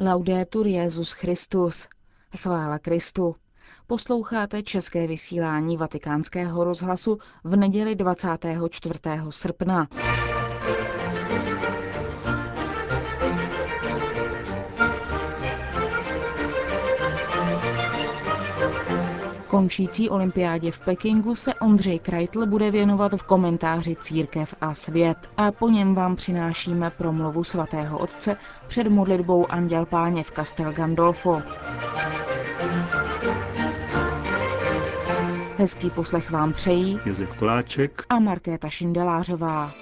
Laudetur Jezus Christus. Chvála Kristu. Posloucháte české vysílání Vatikánského rozhlasu v neděli 24. srpna. Končící olympiádě v Pekingu se Ondřej Krajtl bude věnovat v komentáři Církev a svět a po něm vám přinášíme promluvu svatého otce před modlitbou Anděl Páně v Castel Gandolfo. Hezký poslech vám přejí Josef Koláček a Markéta Šindelářová.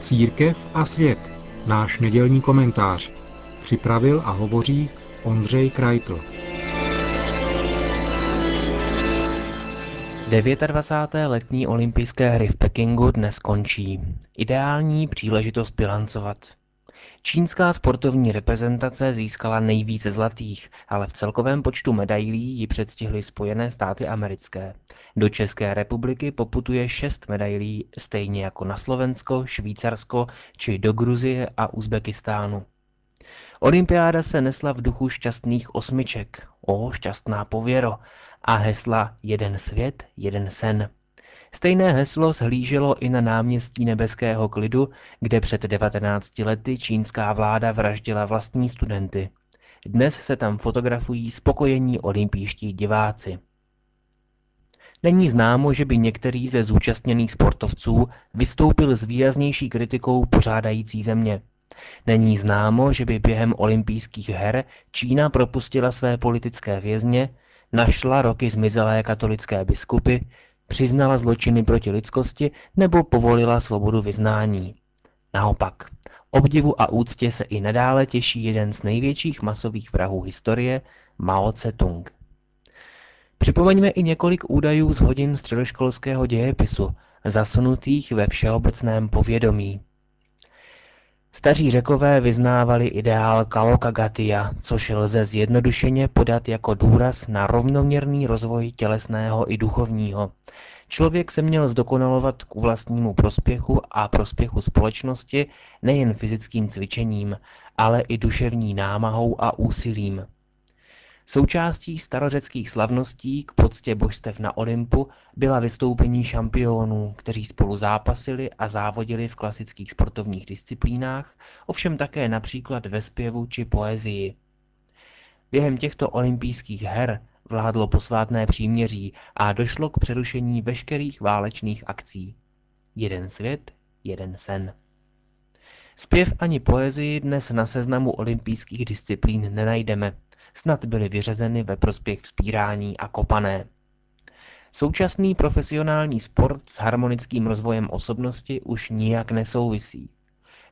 Církev a svět. Náš nedělní komentář. Připravil a hovoří Ondřej Krajtl. 29. letní olympijské hry v Pekingu dnes končí. Ideální příležitost bilancovat. Čínská sportovní reprezentace získala nejvíce zlatých, ale v celkovém počtu medailí ji předstihly Spojené státy americké. Do České republiky poputuje šest medailí, stejně jako na Slovensko, Švýcarsko či do Gruzie a Uzbekistánu. Olympiáda se nesla v duchu šťastných osmiček, o šťastná pověro, a hesla Jeden svět, jeden sen. Stejné heslo zhlíželo i na náměstí nebeského klidu, kde před 19 lety čínská vláda vraždila vlastní studenty. Dnes se tam fotografují spokojení olympijští diváci. Není známo, že by některý ze zúčastněných sportovců vystoupil s výraznější kritikou pořádající země. Není známo, že by během olympijských her Čína propustila své politické vězně, našla roky zmizelé katolické biskupy, přiznala zločiny proti lidskosti nebo povolila svobodu vyznání. Naopak, obdivu a úctě se i nadále těší jeden z největších masových vrahů historie, Mao Tse-tung. Připomeňme i několik údajů z hodin středoškolského dějepisu, zasunutých ve všeobecném povědomí. Staří řekové vyznávali ideál Kalokagatia, což lze zjednodušeně podat jako důraz na rovnoměrný rozvoj tělesného i duchovního. Člověk se měl zdokonalovat k vlastnímu prospěchu a prospěchu společnosti nejen fyzickým cvičením, ale i duševní námahou a úsilím. Součástí starořeckých slavností k poctě božstev na Olympu byla vystoupení šampionů, kteří spolu zápasili a závodili v klasických sportovních disciplínách, ovšem také například ve zpěvu či poezii. Během těchto olympijských her vládlo posvátné příměří a došlo k přerušení veškerých válečných akcí. Jeden svět, jeden sen. Zpěv ani poezii dnes na seznamu olympijských disciplín nenajdeme, snad byly vyřazeny ve prospěch vzpírání a kopané. Současný profesionální sport s harmonickým rozvojem osobnosti už nijak nesouvisí.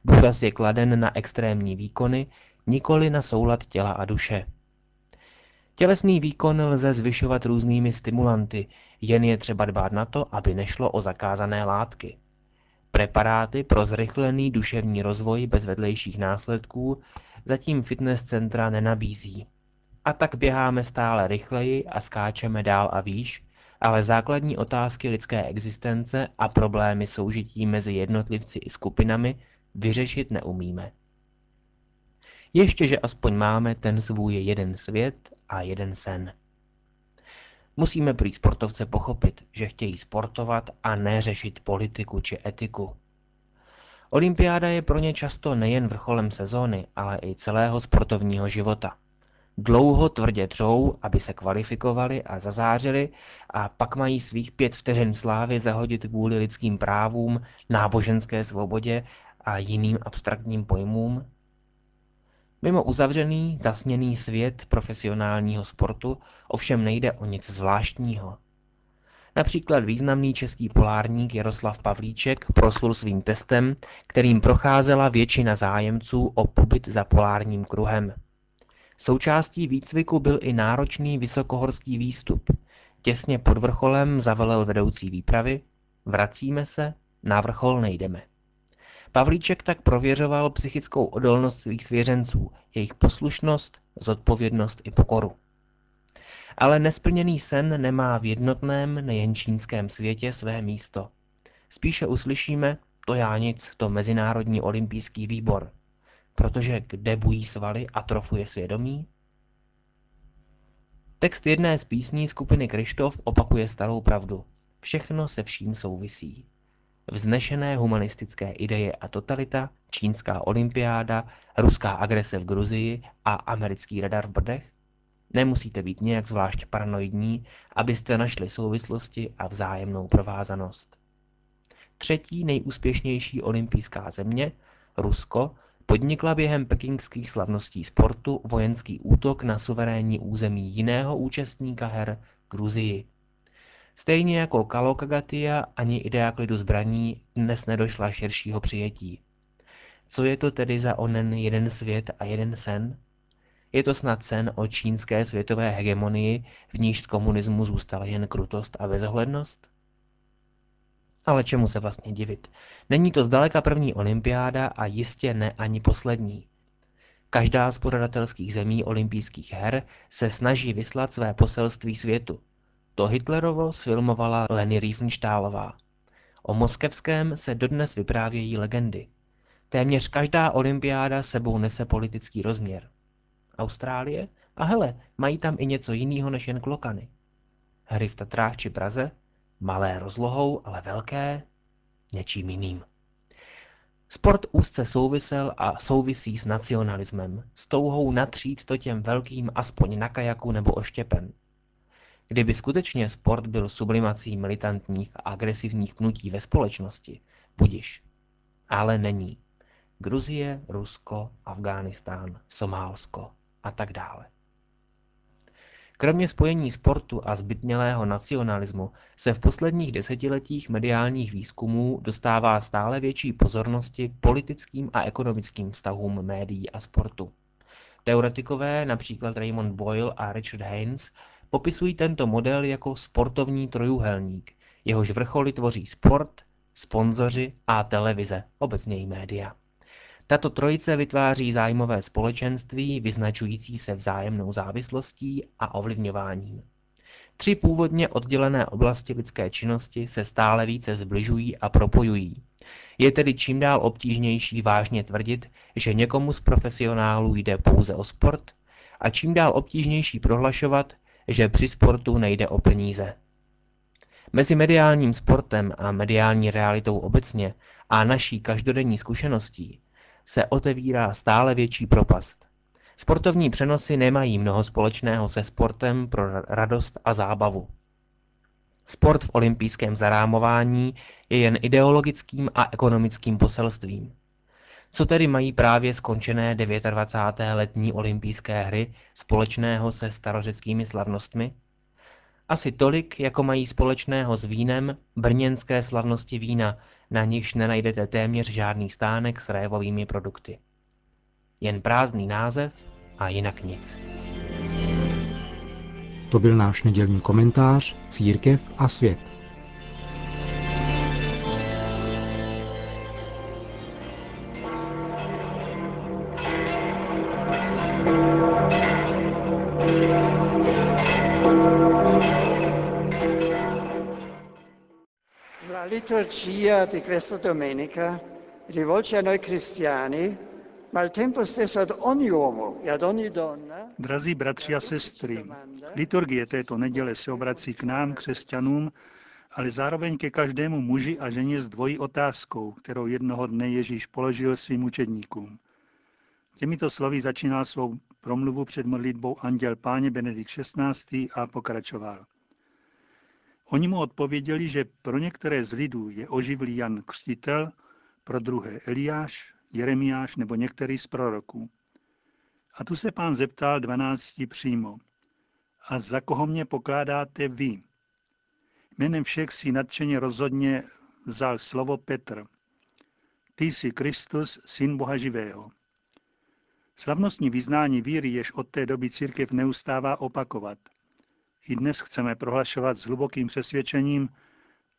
Důraz je kladen na extrémní výkony, nikoli na soulad těla a duše. Tělesný výkon lze zvyšovat různými stimulanty, jen je třeba dbát na to, aby nešlo o zakázané látky. Preparáty pro zrychlený duševní rozvoj bez vedlejších následků zatím fitness centra nenabízí. A tak běháme stále rychleji a skáčeme dál a výš, ale základní otázky lidské existence a problémy soužití mezi jednotlivci i skupinami vyřešit neumíme. Ještě, že aspoň máme ten svůj jeden svět a jeden sen. Musíme prý sportovce pochopit, že chtějí sportovat a ne řešit politiku či etiku. Olympiáda je pro ně často nejen vrcholem sezóny, ale i celého sportovního života. Dlouho tvrdě třou, aby se kvalifikovali a zazářili a pak mají svých pět vteřin slávy zahodit kvůli lidským právům, náboženské svobodě a jiným abstraktním pojmům. Mimo uzavřený, zasněný svět profesionálního sportu ovšem nejde o nic zvláštního. Například významný český polárník Jaroslav Pavlíček proslul svým testem, kterým procházela většina zájemců o pobyt za polárním kruhem. Součástí výcviku byl i náročný vysokohorský výstup. Těsně pod vrcholem zavelel vedoucí výpravy, vracíme se, na vrchol nejdeme. Pavlíček tak prověřoval psychickou odolnost svých svěřenců, jejich poslušnost, zodpovědnost i pokoru. Ale nesplněný sen nemá v jednotném, nejen čínském světě své místo. Spíše uslyšíme, To já nic, to Mezinárodní olympijský výbor. Protože kde bují svaly, atrofuje svědomí? Text jedné z písní skupiny Krištof opakuje starou pravdu. Všechno se vším souvisí. Vznešené humanistické ideje a totalita, čínská olympiáda, ruská agrese v Gruzii a americký radar v Brdech? Nemusíte být nějak zvlášť paranoidní, abyste našli souvislosti a vzájemnou provázanost. Třetí nejúspěšnější olympijská země, Rusko, podnikla během pekingských slavností sportu vojenský útok na suverénní území jiného účastníka her, Gruzii. Stejně jako Kalokagatia ani idea klidu zbraní dnes nedošla širšího přijetí. Co je to tedy za onen jeden svět a jeden sen? Je to snad sen o čínské světové hegemonii, v níž z komunismu zůstala jen krutost a bezohlednost? Ale čemu se vlastně divit? Není to zdaleka první olympiáda a jistě ne ani poslední. Každá z pořadatelských zemí olympijských her se snaží vyslat své poselství světu. To Hitlerovo sfilmovala Leni Riefenstahlová. O moskevském se dodnes vyprávějí legendy. Téměř každá olympiáda sebou nese politický rozměr. Austrálie? A hele, mají tam i něco jiného než jen klokany. Hry v Tatrách či Praze? Malé rozlohou, ale velké něčím jiným. Sport úzce souvisel a souvisí s nacionalismem, s touhou natřít to těm velkým aspoň na kajaku nebo oštěpen. Kdyby skutečně sport byl sublimací militantních a agresivních pnutí ve společnosti, budiš. Ale není. Gruzie, Rusko, Afghánistán, Somálsko a tak dále. Kromě spojení sportu a zbytnělého nacionalismu se v posledních desetiletích mediálních výzkumů dostává stále větší pozornosti politickým a ekonomickým vztahům médií a sportu. Teoretikové, například Raymond Boyle a Richard Haynes, popisují tento model jako sportovní trojuhelník, jehož vrcholy tvoří sport, sponzoři a televize, obecněji média. Tato trojice vytváří zájmové společenství vyznačující se vzájemnou závislostí a ovlivňováním. Tři původně oddělené oblasti lidské činnosti se stále více zbližují a propojují. Je tedy čím dál obtížnější vážně tvrdit, že někomu z profesionálů jde pouze o sport a čím dál obtížnější prohlašovat, že při sportu nejde o peníze. Mezi mediálním sportem a mediální realitou obecně a naší každodenní zkušeností se otevírá stále větší propast. Sportovní přenosy nemají mnoho společného se sportem pro radost a zábavu. Sport v olympijském zarámování je jen ideologickým a ekonomickým poselstvím. Co tedy mají právě skončené 29. letní olympijské hry společného se starořeckými slavnostmi? Asi tolik, jako mají společného s vínem brněnské slavnosti vína, na nichž nenajdete téměř žádný stánek s révovými produkty. Jen prázdný název a jinak nic. To byl náš nedělní komentář Církev a svět. Liturgia di questa domenica rivolge a noi cristiani, ma al tempo stesso ad ogni uomo e ad ogni donna. Drazí bratři a sestry, liturgie této neděle se obrací k nám, křesťanům, ale zároveň ke každému muži a ženě s dvojí otázkou, kterou jednoho dne Ježíš položil svým učedníkům. Těmito slovy začínal svou promluvu před modlitbou Anděl Páně Benedikt XVI. a pokračoval. Oni mu odpověděli, že pro některé z lidů je oživlý Jan Křtitel, pro druhé Eliáš, Jeremiáš nebo některý z proroků. A tu se pán zeptal dvanácti přímo. A za koho mě pokládáte vy? Jménem všech si nadšeně rozhodně vzal slovo Petr. Ty jsi Kristus, syn Boha živého. Slavnostní vyznání víry, jež od té doby církev neustává opakovat – i dnes chceme prohlašovat s hlubokým přesvědčením,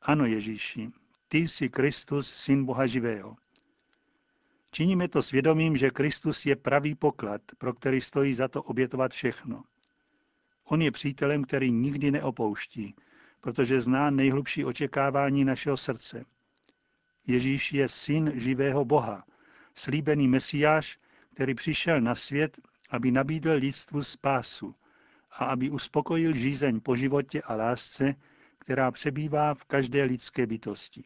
ano Ježíši, ty jsi Kristus, syn Boha živého. Činíme to svědomím, že Kristus je pravý poklad, pro který stojí za to obětovat všechno. On je přítelem, který nikdy neopouští, protože zná nejhlubší očekávání našeho srdce. Ježíš je syn živého Boha, slíbený Mesiáš, který přišel na svět, aby nabídl lidstvu spásu a aby uspokojil žízeň po životě a lásce, která přebývá v každé lidské bytosti.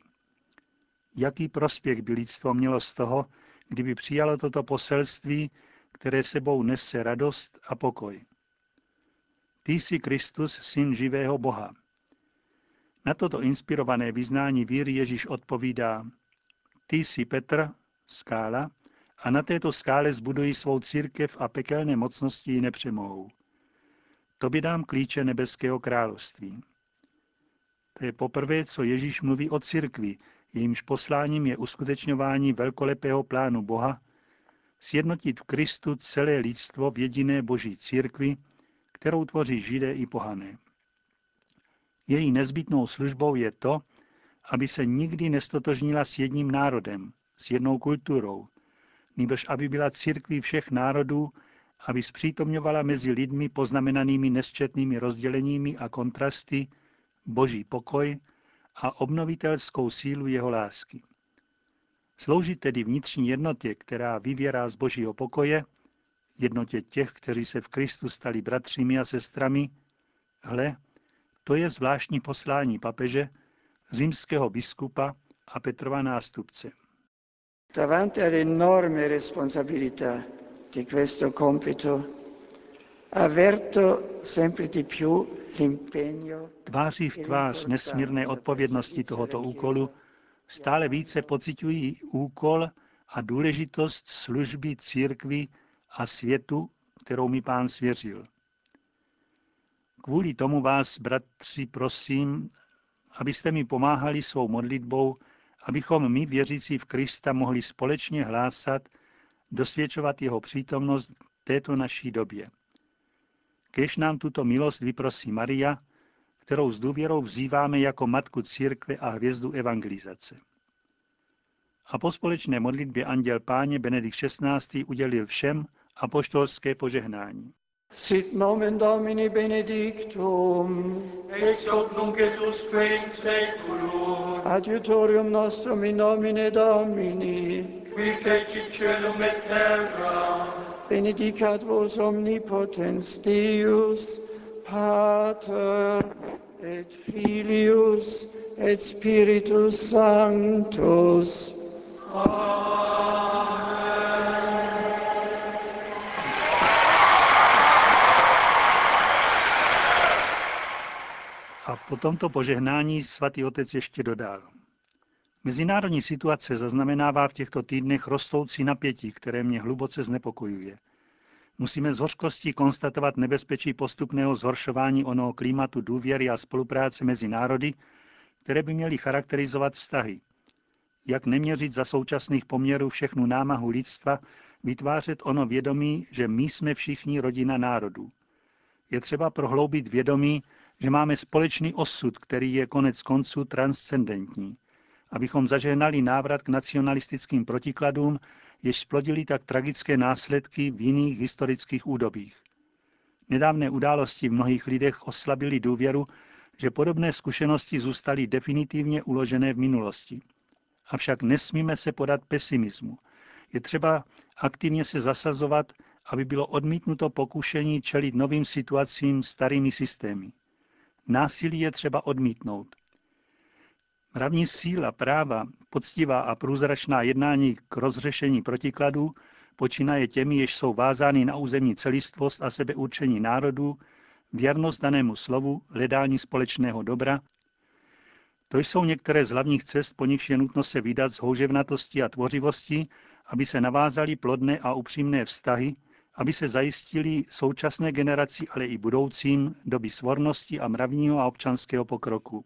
Jaký prospěch by lidstvo mělo z toho, kdyby přijalo toto poselství, které sebou nese radost a pokoj. Ty jsi Kristus, syn živého Boha. Na toto inspirované vyznání víry Ježíš odpovídá, ty jsi Petr, skála, a na této skále zbudují svou církev a pekelné mocnosti ji nepřemohou. Tobě dám klíče nebeského království. To je poprvé, co Ježíš mluví o církvi, jejímž posláním je uskutečňování velkolepého plánu Boha, sjednotit v Kristu celé lidstvo v jediné boží církvi, kterou tvoří židé i pohané. Její nezbytnou službou je to, aby se nikdy nestotožnila s jedním národem, s jednou kulturou, nebož aby byla církví všech národů, aby zpřítomňovala mezi lidmi poznamenanými nesčetnými rozděleními a kontrasty boží pokoj a obnovitelskou sílu jeho lásky. Sloužit tedy vnitřní jednotě, která vyvěrá z božího pokoje, jednotě těch, kteří se v Kristu stali bratřími a sestrami, hle, to je zvláštní poslání papeže, římského biskupa a Petrova nástupce. Davanti all'enorme responsabilità di questo compito, avverto sempre di più l'impegno Tváří v tvář nesmírné odpovědnosti tohoto úkolu stále více pociťují úkol a důležitost služby církvy a světu, kterou mi pán svěřil. Kvůli tomu vás, bratři, prosím, abyste mi pomáhali svou modlitbou, abychom my, věřící v Krista, mohli společně hlásat, dosvědčovat jeho přítomnost v této naší době. Kež nám tuto milost vyprosí Maria, kterou s důvěrou vzýváme jako matku církve a hvězdu evangelizace. A po společné modlitbě Anděl Páně Benedikt XVI. udělil všem apoštolské požehnání. Sit nomen Domini benedictum, ex hoc nunc et usque in seculum, adiutorium nostrum in nomine Domini, qui fecit celum et terra, benedicat vos omnipotens Deus, Pater et Filius et Spiritus Sanctus. A po tomto požehnání svatý otec ještě dodal. Mezinárodní situace zaznamenává v těchto týdnech rostoucí napětí, které mě hluboce znepokojuje. Musíme z hořkostí konstatovat nebezpečí postupného zhoršování onoho klimatu důvěry a spolupráce mezi národy, které by měly charakterizovat vztahy. Jak neměřit za současných poměrů všechnu námahu lidstva vytvářet ono vědomí, že my jsme všichni rodina národů. Je třeba prohloubit vědomí, že máme společný osud, který je konec konců transcendentní, abychom zažehnali návrat k nacionalistickým protikladům, jež splodili tak tragické následky v jiných historických údobích. Nedávné události v mnohých lidech oslabily důvěru, že podobné zkušenosti zůstaly definitivně uložené v minulosti. Avšak nesmíme se podat pesimismu. Je třeba aktivně se zasazovat, aby bylo odmítnuto pokušení čelit novým situacím starými systémy. Násilí je třeba odmítnout. Mravní síla práva, poctivá a průzračná jednání k rozřešení protikladů počínaje těmi, jež jsou vázány na územní celistvost a sebeurčení národů, věrnost danému slovu, hledání společného dobra. To jsou některé z hlavních cest, po nichž je nutno se vydat z houževnatosti a tvořivosti, aby se navázaly plodné a upřímné vztahy, aby se zajistili současné generaci, ale i budoucím doby svornosti a mravního a občanského pokroku.